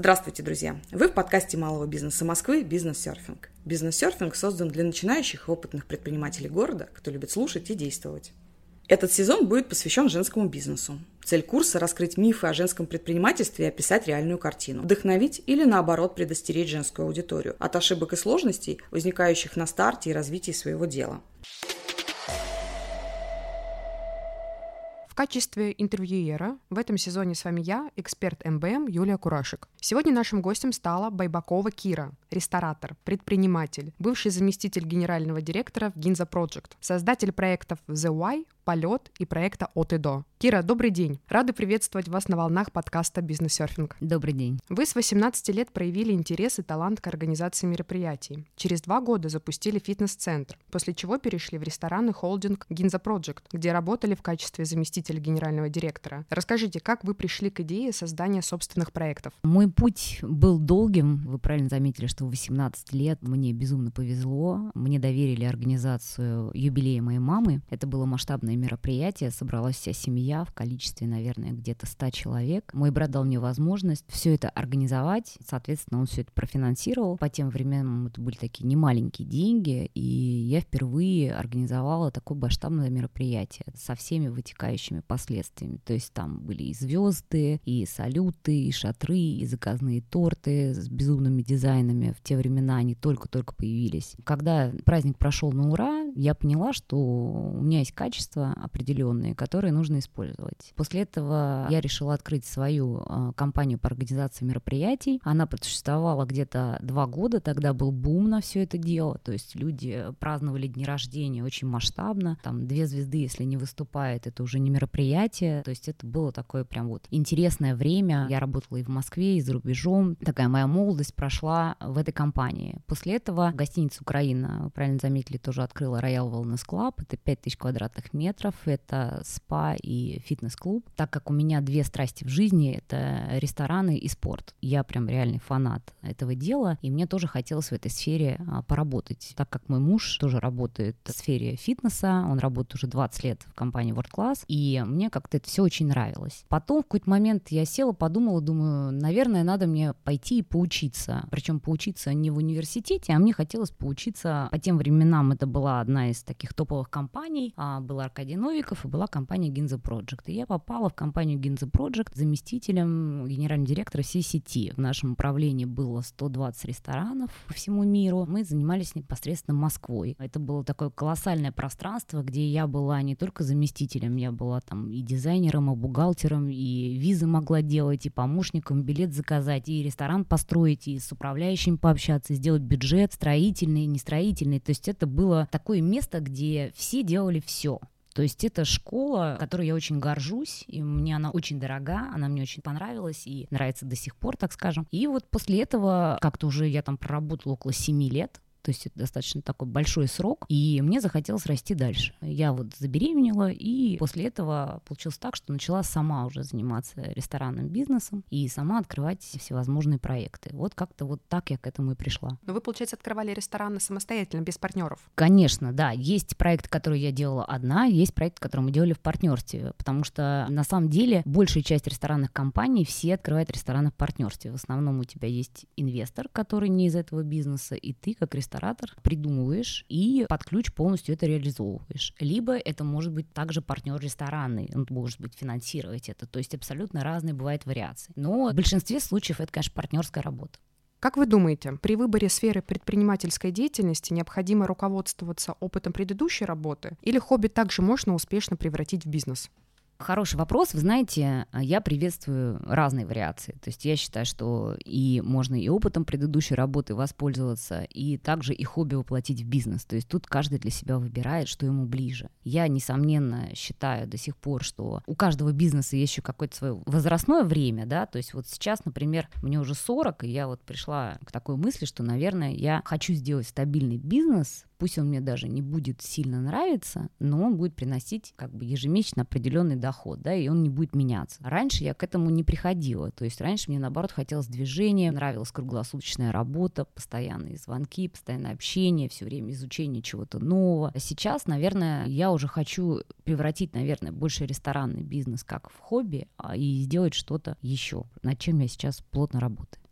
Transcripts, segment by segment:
Здравствуйте, друзья! Вы в подкасте малого бизнеса Москвы «Бизнес-серфинг». Бизнес-серфинг создан для начинающих и опытных предпринимателей города, кто любит слушать и действовать. Этот сезон будет посвящен женскому бизнесу. Цель курса – раскрыть мифы о женском предпринимательстве и описать реальную картину. Вдохновить или, наоборот, предостеречь женскую аудиторию от ошибок и сложностей, возникающих на старте и развитии своего дела. Качестве интервьюера в этом сезоне с вами я, эксперт МБМ Юлия Курашек. Сегодня нашим гостем стала Байбакова Кира, ресторатор, предприниматель, бывший заместитель генерального директора в Гинза Project, создатель проектов The Why, полет и проекта от и до. Кира, добрый день. Рады приветствовать вас на волнах подкаста «Бизнес-серфинг». Добрый день. Вы с 18 лет проявили интерес и талант к организации мероприятий. Через два года запустили фитнес-центр, после чего перешли в ресторан и холдинг Гинза Project, где работали в качестве заместителя генерального директора. Расскажите, как вы пришли к идее создания собственных проектов? Мой путь был долгим. Вы правильно заметили, что в 18 лет мне безумно повезло. Мне доверили организацию юбилея моей мамы. Это было масштабное мероприятие, собралась вся семья в количестве, наверное, где-то 100 человек. Мой брат дал мне возможность все это организовать, соответственно, он все это профинансировал. По тем временам это были такие немаленькие деньги, и я впервые организовала такое масштабное мероприятие со всеми вытекающими последствиями. То есть там были и звезды, и салюты, и шатры, и заказные торты с безумными дизайнами. В те времена они только-только появились. Когда праздник прошел на ура, я поняла, что у меня есть качество, определенные, которые нужно использовать. После этого я решила открыть свою э, компанию по организации мероприятий. Она просуществовала где-то два года, тогда был бум на все это дело, то есть люди праздновали дни рождения очень масштабно, там две звезды, если не выступает, это уже не мероприятие, то есть это было такое прям вот интересное время. Я работала и в Москве, и за рубежом. Такая моя молодость прошла в этой компании. После этого гостиница Украина, правильно заметили, тоже открыла Royal Wellness Club, это 5000 квадратных метров, метров, это спа и фитнес-клуб. Так как у меня две страсти в жизни, это рестораны и спорт. Я прям реальный фанат этого дела, и мне тоже хотелось в этой сфере а, поработать. Так как мой муж тоже работает в сфере фитнеса, он работает уже 20 лет в компании World Class, и мне как-то это все очень нравилось. Потом в какой-то момент я села, подумала, думаю, наверное, надо мне пойти и поучиться. Причем поучиться не в университете, а мне хотелось поучиться. По тем временам это была одна из таких топовых компаний, а, был Аркадий Новиков, и была компания Ginza Project. И я попала в компанию Ginza Project заместителем генерального директора всей сети. В нашем управлении было 120 ресторанов по всему миру. Мы занимались непосредственно Москвой. Это было такое колоссальное пространство, где я была не только заместителем, я была там и дизайнером, и бухгалтером, и визы могла делать, и помощником билет заказать, и ресторан построить, и с управляющим пообщаться, сделать бюджет строительный, нестроительный. То есть это было такое место, где все делали все. То есть это школа, которой я очень горжусь, и мне она очень дорога, она мне очень понравилась и нравится до сих пор, так скажем. И вот после этого как-то уже я там проработала около семи лет, то есть это достаточно такой большой срок, и мне захотелось расти дальше. Я вот забеременела, и после этого получилось так, что начала сама уже заниматься ресторанным бизнесом и сама открывать всевозможные проекты. Вот как-то вот так я к этому и пришла. Но вы, получается, открывали рестораны самостоятельно, без партнеров? Конечно, да. Есть проект, который я делала одна, есть проект, который мы делали в партнерстве, потому что на самом деле большая часть ресторанных компаний все открывают рестораны в партнерстве. В основном у тебя есть инвестор, который не из этого бизнеса, и ты как ресторатор ресторатор, придумываешь и под ключ полностью это реализовываешь. Либо это может быть также партнер ресторанный, он может быть финансировать это. То есть абсолютно разные бывают вариации. Но в большинстве случаев это, конечно, партнерская работа. Как вы думаете, при выборе сферы предпринимательской деятельности необходимо руководствоваться опытом предыдущей работы или хобби также можно успешно превратить в бизнес? Хороший вопрос. Вы знаете, я приветствую разные вариации. То есть я считаю, что и можно и опытом предыдущей работы воспользоваться, и также и хобби воплотить в бизнес. То есть тут каждый для себя выбирает, что ему ближе. Я, несомненно, считаю до сих пор, что у каждого бизнеса есть еще какое-то свое возрастное время, да, то есть вот сейчас, например, мне уже 40, и я вот пришла к такой мысли, что, наверное, я хочу сделать стабильный бизнес, пусть он мне даже не будет сильно нравиться, но он будет приносить как бы ежемесячно определенный доход, да, и он не будет меняться. Раньше я к этому не приходила, то есть раньше мне наоборот хотелось движения, нравилась круглосуточная работа, постоянные звонки, постоянное общение, все время изучение чего-то нового. А сейчас, наверное, я уже хочу превратить, наверное, больше ресторанный бизнес как в хобби а, и сделать что-то еще, над чем я сейчас плотно работаю.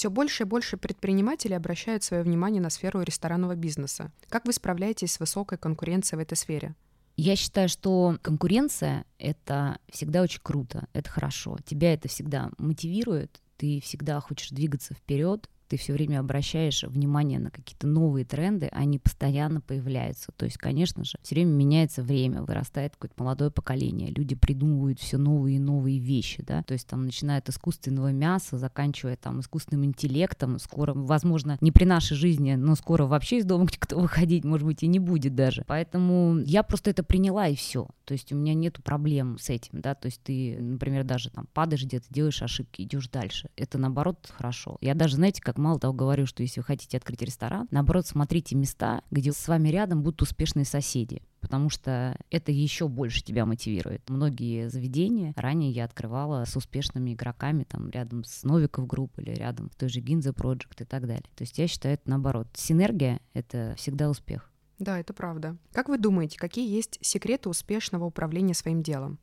Все больше и больше предпринимателей обращают свое внимание на сферу ресторанного бизнеса. Как вы справляетесь с высокой конкуренцией в этой сфере? Я считаю, что конкуренция — это всегда очень круто, это хорошо. Тебя это всегда мотивирует, ты всегда хочешь двигаться вперед, ты все время обращаешь внимание на какие-то новые тренды, они постоянно появляются. То есть, конечно же, все время меняется время, вырастает какое-то молодое поколение, люди придумывают все новые и новые вещи, да, то есть там начиная искусственного мяса, заканчивая там искусственным интеллектом, скоро, возможно, не при нашей жизни, но скоро вообще из дома кто выходить, может быть, и не будет даже. Поэтому я просто это приняла и все. То есть у меня нет проблем с этим, да, то есть ты, например, даже там падаешь где-то, делаешь ошибки, идешь дальше. Это наоборот хорошо. Я даже, знаете, как мало того говорю, что если вы хотите открыть ресторан, наоборот, смотрите места, где с вами рядом будут успешные соседи потому что это еще больше тебя мотивирует. Многие заведения ранее я открывала с успешными игроками, там, рядом с Novikov Group или рядом с той же Ginza Project и так далее. То есть я считаю это наоборот. Синергия — это всегда успех. Да, это правда. Как вы думаете, какие есть секреты успешного управления своим делом?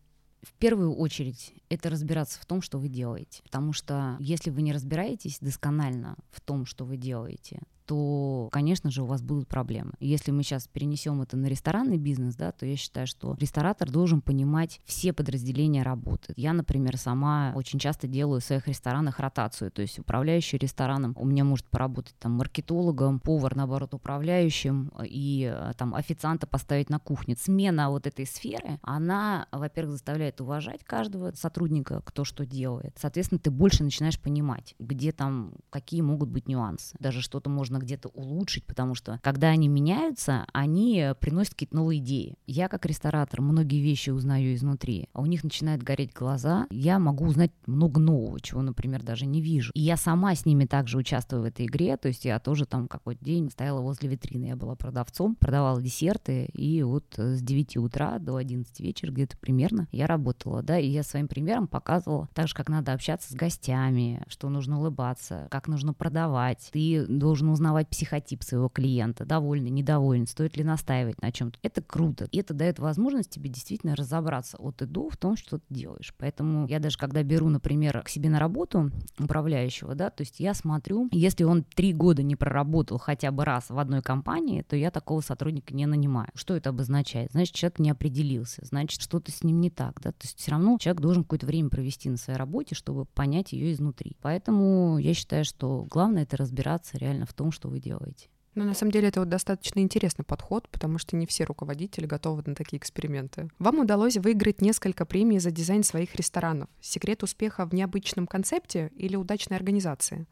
В первую очередь это разбираться в том, что вы делаете. Потому что если вы не разбираетесь досконально в том, что вы делаете, то, конечно же, у вас будут проблемы. Если мы сейчас перенесем это на ресторанный бизнес, да, то я считаю, что ресторатор должен понимать все подразделения работы. Я, например, сама очень часто делаю в своих ресторанах ротацию, то есть управляющий рестораном у меня может поработать там маркетологом, повар, наоборот, управляющим и э, там официанта поставить на кухне. Смена вот этой сферы, она, во-первых, заставляет уважать каждого сотрудника, кто что делает. Соответственно, ты больше начинаешь понимать, где там какие могут быть нюансы. Даже что-то можно можно где-то улучшить, потому что когда они меняются, они приносят какие-то новые идеи. Я как ресторатор многие вещи узнаю изнутри, а у них начинают гореть глаза. Я могу узнать много нового, чего, например, даже не вижу. И я сама с ними также участвую в этой игре, то есть я тоже там какой-то день стояла возле витрины, я была продавцом, продавала десерты, и вот с 9 утра до 11 вечера где-то примерно я работала, да, и я своим примером показывала так же, как надо общаться с гостями, что нужно улыбаться, как нужно продавать. Ты должен узнать узнавать психотип своего клиента, довольный, недоволен, стоит ли настаивать на чем-то. Это круто. И это дает возможность тебе действительно разобраться от и до в том, что ты делаешь. Поэтому я даже когда беру, например, к себе на работу управляющего, да, то есть я смотрю, если он три года не проработал хотя бы раз в одной компании, то я такого сотрудника не нанимаю. Что это обозначает? Значит, человек не определился, значит, что-то с ним не так, да, то есть все равно человек должен какое-то время провести на своей работе, чтобы понять ее изнутри. Поэтому я считаю, что главное это разбираться реально в том, что вы делаете. Ну, на самом деле, это вот достаточно интересный подход, потому что не все руководители готовы на такие эксперименты. Вам удалось выиграть несколько премий за дизайн своих ресторанов. Секрет успеха в необычном концепте или удачной организации?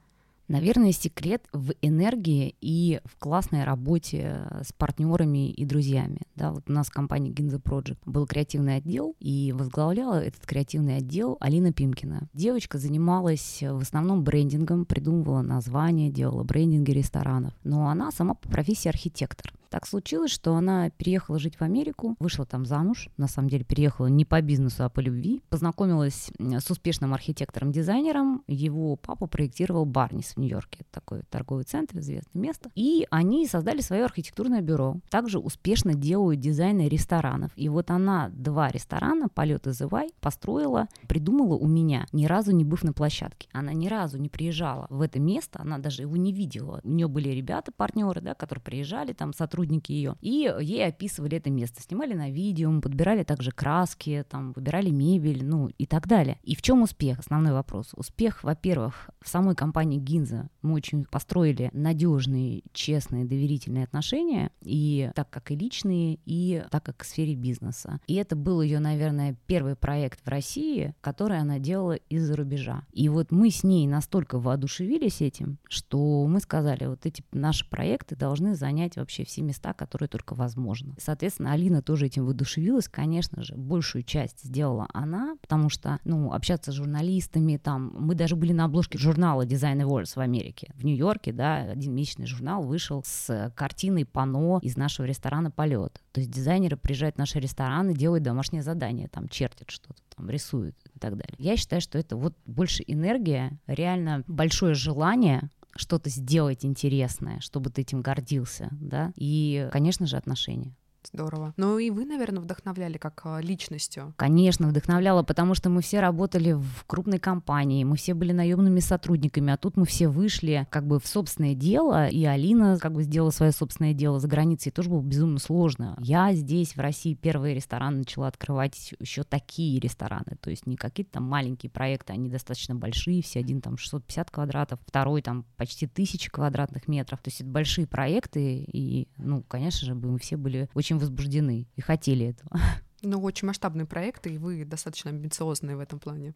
Наверное, секрет в энергии и в классной работе с партнерами и друзьями. Да, вот у нас в компании Ginza Project был креативный отдел, и возглавляла этот креативный отдел Алина Пимкина. Девочка занималась в основном брендингом, придумывала названия, делала брендинги ресторанов. Но она сама по профессии архитектор. Так случилось, что она переехала жить в Америку, вышла там замуж, на самом деле переехала не по бизнесу, а по любви, познакомилась с успешным архитектором-дизайнером, его папа проектировал Барнис в Нью-Йорке, такой торговый центр, известное место, и они создали свое архитектурное бюро, также успешно делают дизайны ресторанов, и вот она два ресторана, полет и Зывай, построила, придумала у меня, ни разу не быв на площадке, она ни разу не приезжала в это место, она даже его не видела, у нее были ребята, партнеры, да, которые приезжали, там сотрудники сотрудники ее, и ей описывали это место, снимали на видео, подбирали также краски, там, выбирали мебель, ну и так далее. И в чем успех? Основной вопрос. Успех, во-первых, в самой компании Гинза мы очень построили надежные, честные, доверительные отношения, и так как и личные, и так как в сфере бизнеса. И это был ее, наверное, первый проект в России, который она делала из-за рубежа. И вот мы с ней настолько воодушевились этим, что мы сказали, вот эти наши проекты должны занять вообще всемирный места, которые только возможно. Соответственно, Алина тоже этим воодушевилась, конечно же, большую часть сделала она, потому что, ну, общаться с журналистами, там, мы даже были на обложке журнала Design Awards в Америке, в Нью-Йорке, да, один месячный журнал вышел с картиной пано из нашего ресторана «Полет». То есть дизайнеры приезжают в наши рестораны, делают домашнее задание, там, чертят что-то, там, рисуют и так далее. Я считаю, что это вот больше энергия, реально большое желание что-то сделать интересное, чтобы ты этим гордился, да, и, конечно же, отношения. Здорово. Ну и вы, наверное, вдохновляли как а, личностью. Конечно, вдохновляла, потому что мы все работали в крупной компании, мы все были наемными сотрудниками, а тут мы все вышли как бы в собственное дело, и Алина как бы сделала свое собственное дело за границей, тоже было безумно сложно. Я здесь, в России, первые рестораны начала открывать еще такие рестораны, то есть не какие-то там маленькие проекты, они достаточно большие, все один там 650 квадратов, второй там почти тысячи квадратных метров, то есть это большие проекты, и, ну, конечно же, мы все были очень возбуждены и хотели этого. Ну, очень масштабные проекты, и вы достаточно амбициозные в этом плане.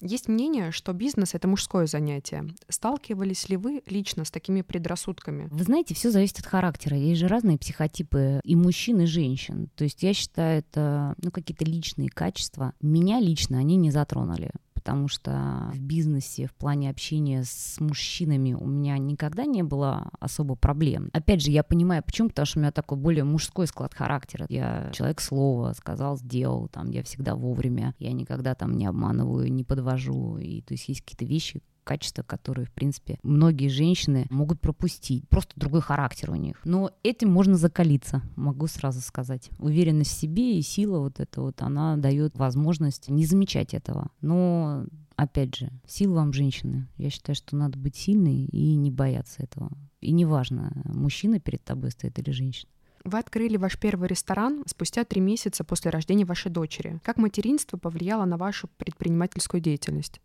Есть мнение, что бизнес — это мужское занятие. Сталкивались ли вы лично с такими предрассудками? Вы знаете, все зависит от характера. Есть же разные психотипы и мужчин, и женщин. То есть я считаю, это ну, какие-то личные качества. Меня лично они не затронули потому что в бизнесе, в плане общения с мужчинами у меня никогда не было особо проблем. Опять же, я понимаю, почему, потому что у меня такой более мужской склад характера. Я человек слова, сказал, сделал, там, я всегда вовремя, я никогда там не обманываю, не подвожу, и то есть есть какие-то вещи, качества, которые, в принципе, многие женщины могут пропустить. Просто другой характер у них. Но этим можно закалиться, могу сразу сказать. Уверенность в себе и сила вот эта вот, она дает возможность не замечать этого. Но опять же, сил вам, женщины. Я считаю, что надо быть сильной и не бояться этого. И неважно, мужчина перед тобой стоит или женщина. Вы открыли ваш первый ресторан спустя три месяца после рождения вашей дочери. Как материнство повлияло на вашу предпринимательскую деятельность?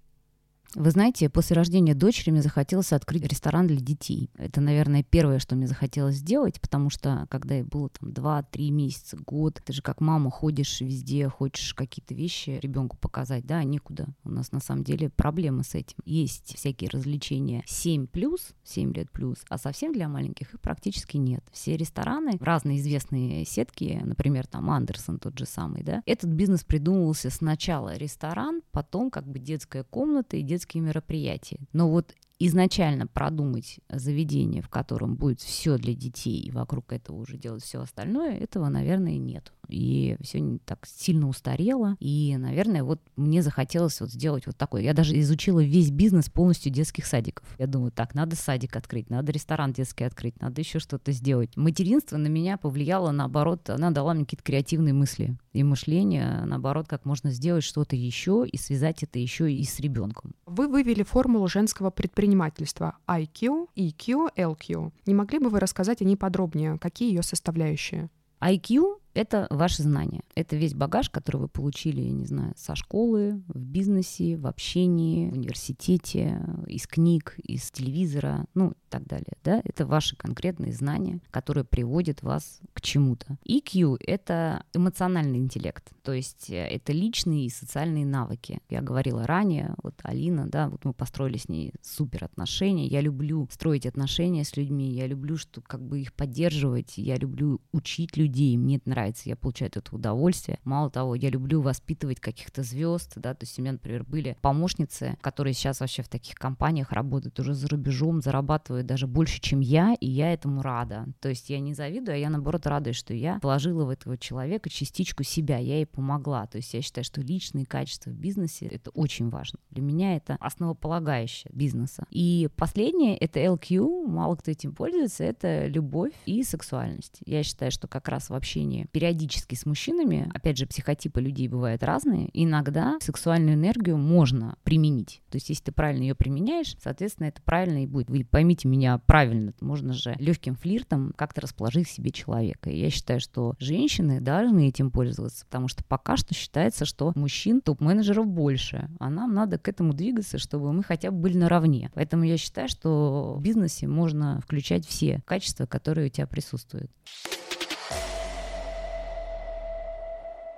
Вы знаете, после рождения дочери мне захотелось открыть ресторан для детей. Это, наверное, первое, что мне захотелось сделать, потому что, когда я было там 2-3 месяца, год, ты же как мама ходишь везде, хочешь какие-то вещи ребенку показать, да, некуда. У нас на самом деле проблемы с этим. Есть всякие развлечения 7 плюс, 7 лет плюс, а совсем для маленьких их практически нет. Все рестораны, разные известные сетки, например, там Андерсон тот же самый, да, этот бизнес придумывался сначала ресторан, потом как бы детская комната и детская детские мероприятия. Но вот изначально продумать заведение, в котором будет все для детей, и вокруг этого уже делать все остальное, этого, наверное, нет. И все не так сильно устарело. И, наверное, вот мне захотелось вот сделать вот такое. Я даже изучила весь бизнес полностью детских садиков. Я думаю, так, надо садик открыть, надо ресторан детский открыть, надо еще что-то сделать. Материнство на меня повлияло, наоборот, она дала мне какие-то креативные мысли и мышление, наоборот, как можно сделать что-то еще и связать это еще и с ребенком. Вы вывели формулу женского предпринимательства предпринимательства IQ, EQ, LQ. Не могли бы вы рассказать о ней подробнее? Какие ее составляющие? IQ это ваши знания. Это весь багаж, который вы получили, я не знаю, со школы, в бизнесе, в общении, в университете, из книг, из телевизора, ну и так далее. Да? Это ваши конкретные знания, которые приводят вас к чему-то. EQ — это эмоциональный интеллект, то есть э, это личные и социальные навыки. Я говорила ранее, вот Алина, да, вот мы построили с ней супер отношения. Я люблю строить отношения с людьми, я люблю что, как бы их поддерживать, я люблю учить людей, мне это нравится нравится, я получаю этого удовольствие. Мало того, я люблю воспитывать каких-то звезд, да, то есть у меня, например, были помощницы, которые сейчас вообще в таких компаниях работают уже за рубежом, зарабатывают даже больше, чем я, и я этому рада. То есть я не завидую, а я, наоборот, радуюсь, что я положила в этого человека частичку себя, я ей помогла. То есть я считаю, что личные качества в бизнесе — это очень важно. Для меня это основополагающее бизнеса. И последнее — это LQ, мало кто этим пользуется, это любовь и сексуальность. Я считаю, что как раз в общении периодически с мужчинами, опять же, психотипы людей бывают разные, иногда сексуальную энергию можно применить. То есть, если ты правильно ее применяешь, соответственно, это правильно и будет. Вы поймите меня правильно, можно же легким флиртом как-то расположить себе человека. И я считаю, что женщины должны этим пользоваться, потому что пока что считается, что мужчин топ-менеджеров больше, а нам надо к этому двигаться, чтобы мы хотя бы были наравне. Поэтому я считаю, что в бизнесе можно включать все качества, которые у тебя присутствуют.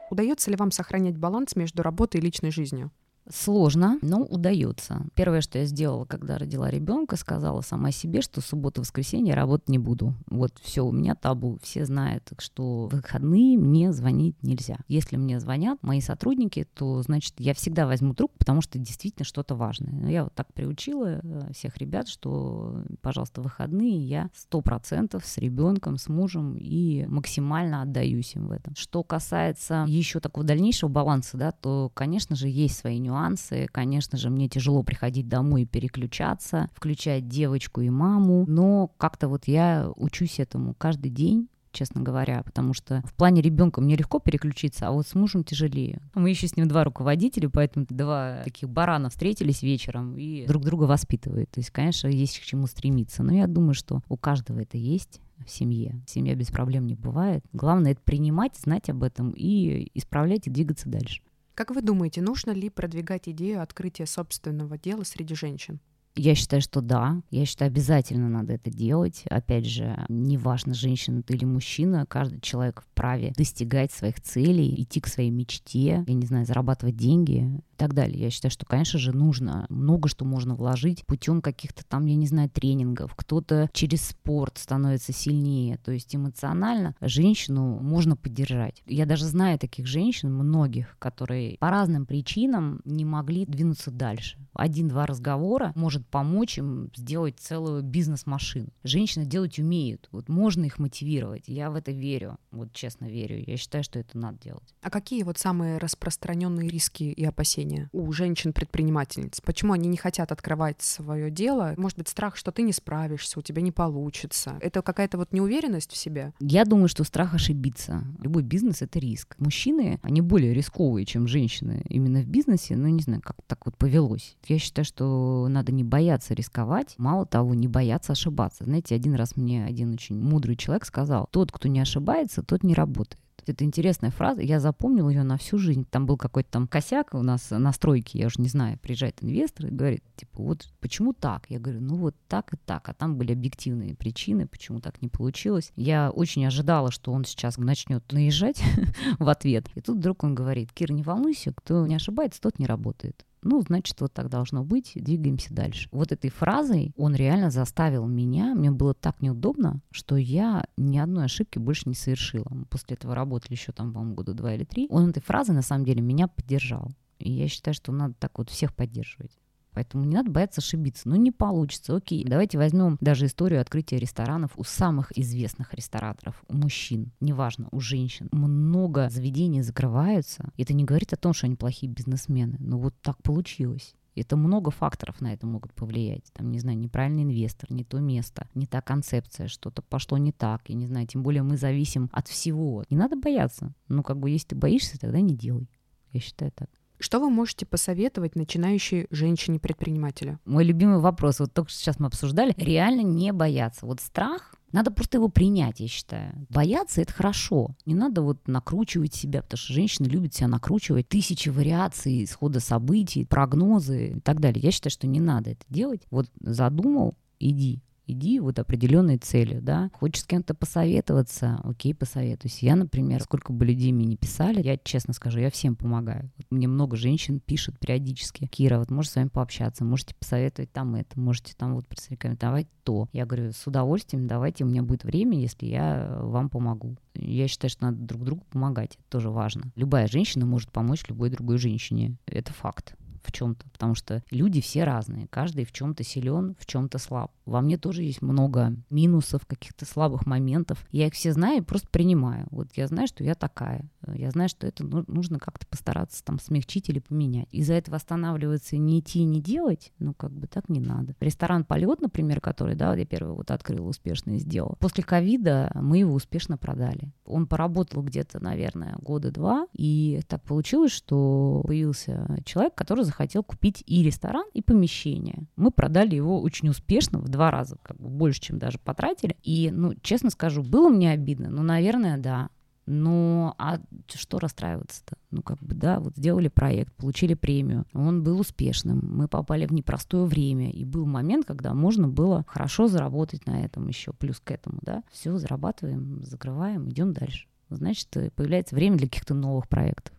Удается ли вам сохранять баланс между работой и личной жизнью? Сложно, но удается. Первое, что я сделала, когда родила ребенка, сказала сама себе, что субботу, воскресенье работать не буду. Вот все, у меня табу. Все знают, что в выходные мне звонить нельзя. Если мне звонят мои сотрудники, то, значит, я всегда возьму трубку, потому что действительно что-то важное. Я вот так приучила э, всех ребят, что, пожалуйста, выходные я сто процентов с ребенком, с мужем и максимально отдаюсь им в этом. Что касается еще такого дальнейшего баланса, да, то, конечно же, есть свои нюансы нюансы. Конечно же, мне тяжело приходить домой и переключаться, включать девочку и маму, но как-то вот я учусь этому каждый день честно говоря, потому что в плане ребенка мне легко переключиться, а вот с мужем тяжелее. Мы еще с ним два руководителя, поэтому два таких барана встретились вечером и друг друга воспитывают. То есть, конечно, есть к чему стремиться. Но я думаю, что у каждого это есть в семье. Семья без проблем не бывает. Главное это принимать, знать об этом и исправлять и двигаться дальше. Как вы думаете, нужно ли продвигать идею открытия собственного дела среди женщин? Я считаю, что да. Я считаю, обязательно надо это делать. Опять же, неважно, женщина ты или мужчина, каждый человек вправе достигать своих целей, идти к своей мечте, я не знаю, зарабатывать деньги и так далее. Я считаю, что, конечно же, нужно много что можно вложить путем каких-то там, я не знаю, тренингов. Кто-то через спорт становится сильнее. То есть эмоционально женщину можно поддержать. Я даже знаю таких женщин, многих, которые по разным причинам не могли двинуться дальше. Один-два разговора может помочь им сделать целую бизнес-машину. Женщины делать умеют. Вот можно их мотивировать. Я в это верю. Вот честно верю. Я считаю, что это надо делать. А какие вот самые распространенные риски и опасения у женщин-предпринимательниц? Почему они не хотят открывать свое дело? Может быть, страх, что ты не справишься, у тебя не получится. Это какая-то вот неуверенность в себе? Я думаю, что страх ошибиться. Любой бизнес — это риск. Мужчины, они более рисковые, чем женщины именно в бизнесе. Ну, не знаю, как так вот повелось. Я считаю, что надо не бояться рисковать. Мало того, не бояться ошибаться. Знаете, один раз мне один очень мудрый человек сказал, тот, кто не ошибается, тот не работает. Это интересная фраза, я запомнил ее на всю жизнь. Там был какой-то там косяк у нас на стройке, я уже не знаю, приезжает инвестор и говорит, типа, вот почему так? Я говорю, ну вот так и так. А там были объективные причины, почему так не получилось. Я очень ожидала, что он сейчас начнет наезжать в ответ. И тут вдруг он говорит, Кир, не волнуйся, кто не ошибается, тот не работает ну, значит, вот так должно быть, двигаемся дальше. Вот этой фразой он реально заставил меня, мне было так неудобно, что я ни одной ошибки больше не совершила. Мы после этого работали еще там, по-моему, года два или три. Он этой фразой, на самом деле, меня поддержал. И я считаю, что надо так вот всех поддерживать. Поэтому не надо бояться ошибиться. Ну, не получится, окей. Давайте возьмем даже историю открытия ресторанов у самых известных рестораторов, у мужчин, неважно, у женщин. Много заведений закрываются. Это не говорит о том, что они плохие бизнесмены. Но вот так получилось. Это много факторов на это могут повлиять. Там, не знаю, неправильный инвестор, не то место, не та концепция, что-то пошло не так. Я не знаю, тем более мы зависим от всего. Не надо бояться. Ну, как бы, если ты боишься, тогда не делай. Я считаю так. Что вы можете посоветовать начинающей женщине-предпринимателю? Мой любимый вопрос, вот только сейчас мы обсуждали, реально не бояться. Вот страх, надо просто его принять, я считаю. Бояться — это хорошо. Не надо вот накручивать себя, потому что женщины любят себя накручивать. Тысячи вариаций исхода событий, прогнозы и так далее. Я считаю, что не надо это делать. Вот задумал, иди иди вот определенной целью, да. Хочешь с кем-то посоветоваться, окей, посоветуйся. Я, например, сколько бы людей мне не писали, я честно скажу, я всем помогаю. Вот мне много женщин пишут периодически. Кира, вот можешь с вами пообщаться, можете посоветовать там это, можете там вот порекомендовать то. Я говорю, с удовольствием, давайте, у меня будет время, если я вам помогу. Я считаю, что надо друг другу помогать, это тоже важно. Любая женщина может помочь любой другой женщине, это факт в чем-то, потому что люди все разные, каждый в чем-то силен, в чем-то слаб. Во мне тоже есть много минусов, каких-то слабых моментов. Я их все знаю и просто принимаю. Вот я знаю, что я такая. Я знаю, что это нужно как-то постараться там смягчить или поменять. Из-за этого останавливаться, не идти, не делать, ну как бы так не надо. Ресторан «Полет», например, который, да, я первый вот открыл, успешно и сделал. После ковида мы его успешно продали. Он поработал где-то, наверное, года два, и так получилось, что появился человек, который захотел купить и ресторан, и помещение. Мы продали его очень успешно, в два раза, как бы больше, чем даже потратили. И, ну, честно скажу, было мне обидно, но, наверное, да. Ну, а что расстраиваться-то? Ну, как бы, да, вот сделали проект, получили премию, он был успешным, мы попали в непростое время, и был момент, когда можно было хорошо заработать на этом еще, плюс к этому, да. Все, зарабатываем, закрываем, идем дальше. Значит, появляется время для каких-то новых проектов.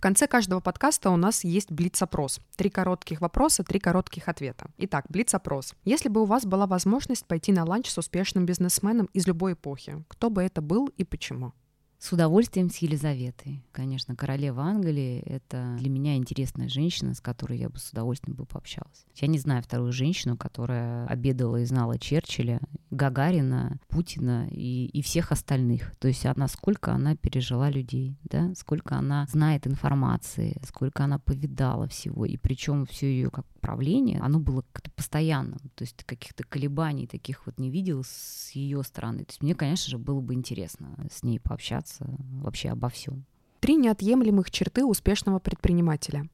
В конце каждого подкаста у нас есть блиц-опрос. Три коротких вопроса, три коротких ответа. Итак, блиц-опрос. Если бы у вас была возможность пойти на ланч с успешным бизнесменом из любой эпохи, кто бы это был и почему? С удовольствием с Елизаветой. Конечно, королева Англии — это для меня интересная женщина, с которой я бы с удовольствием бы пообщалась. Я не знаю вторую женщину, которая обедала и знала Черчилля, Гагарина, Путина и, и всех остальных. То есть она, сколько она пережила людей, да, сколько она знает информации, сколько она повидала всего. И причем все ее как правление, оно было как-то постоянным. То есть каких-то колебаний таких вот не видел с ее стороны. То есть мне, конечно же, было бы интересно с ней пообщаться общаться вообще обо всем. Три неотъемлемых черты успешного предпринимателя.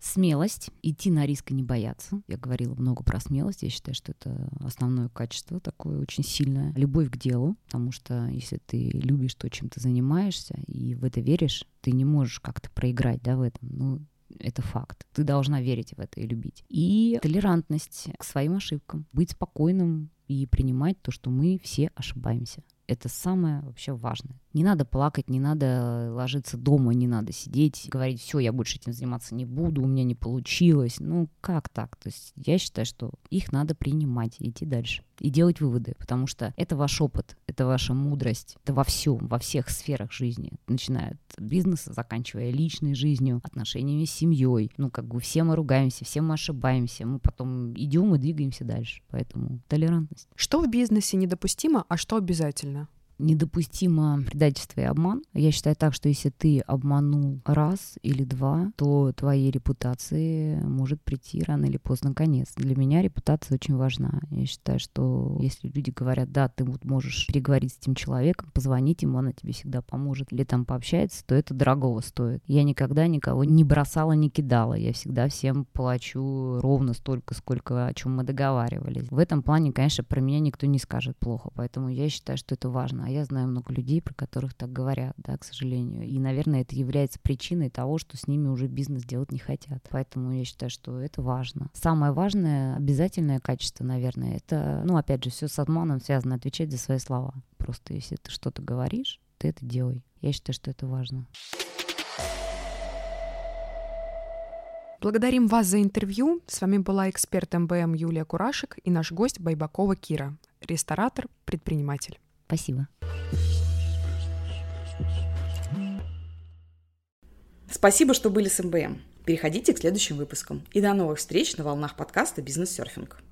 Смелость, идти на риск и не бояться. Я говорила много про смелость. Я считаю, что это основное качество такое очень сильное. Любовь к делу, потому что если ты любишь то, чем ты занимаешься, и в это веришь, ты не можешь как-то проиграть да, в этом. Ну, это факт. Ты должна верить в это и любить. И толерантность к своим ошибкам. Быть спокойным и принимать то, что мы все ошибаемся. Это самое вообще важное. Не надо плакать, не надо ложиться дома, не надо сидеть, говорить, все, я больше этим заниматься не буду, у меня не получилось. Ну, как так? То есть я считаю, что их надо принимать идти дальше. И делать выводы, потому что это ваш опыт, это ваша мудрость, это во всем, во всех сферах жизни. Начиная от бизнеса, заканчивая личной жизнью, отношениями с семьей. Ну, как бы все мы ругаемся, все мы ошибаемся, мы потом идем и двигаемся дальше. Поэтому толерантность. Что в бизнесе недопустимо, а что обязательно? Недопустимо предательство и обман. Я считаю так, что если ты обманул раз или два, то твоей репутации может прийти рано или поздно конец. Для меня репутация очень важна. Я считаю, что если люди говорят, да, ты вот можешь переговорить с этим человеком, позвонить ему, она тебе всегда поможет, или там пообщается, то это дорогого стоит. Я никогда никого не бросала, не кидала. Я всегда всем плачу ровно столько, сколько о чем мы договаривались. В этом плане, конечно, про меня никто не скажет плохо, поэтому я считаю, что это важно я знаю много людей, про которых так говорят, да, к сожалению. И, наверное, это является причиной того, что с ними уже бизнес делать не хотят. Поэтому я считаю, что это важно. Самое важное, обязательное качество, наверное, это, ну, опять же, все с обманом связано, отвечать за свои слова. Просто если ты что-то говоришь, ты это делай. Я считаю, что это важно. Благодарим вас за интервью. С вами была эксперт МБМ Юлия Курашек и наш гость Байбакова Кира, ресторатор, предприниматель. Спасибо. Спасибо, что были с МБМ. Переходите к следующим выпускам. И до новых встреч на волнах подкаста «Бизнес-серфинг».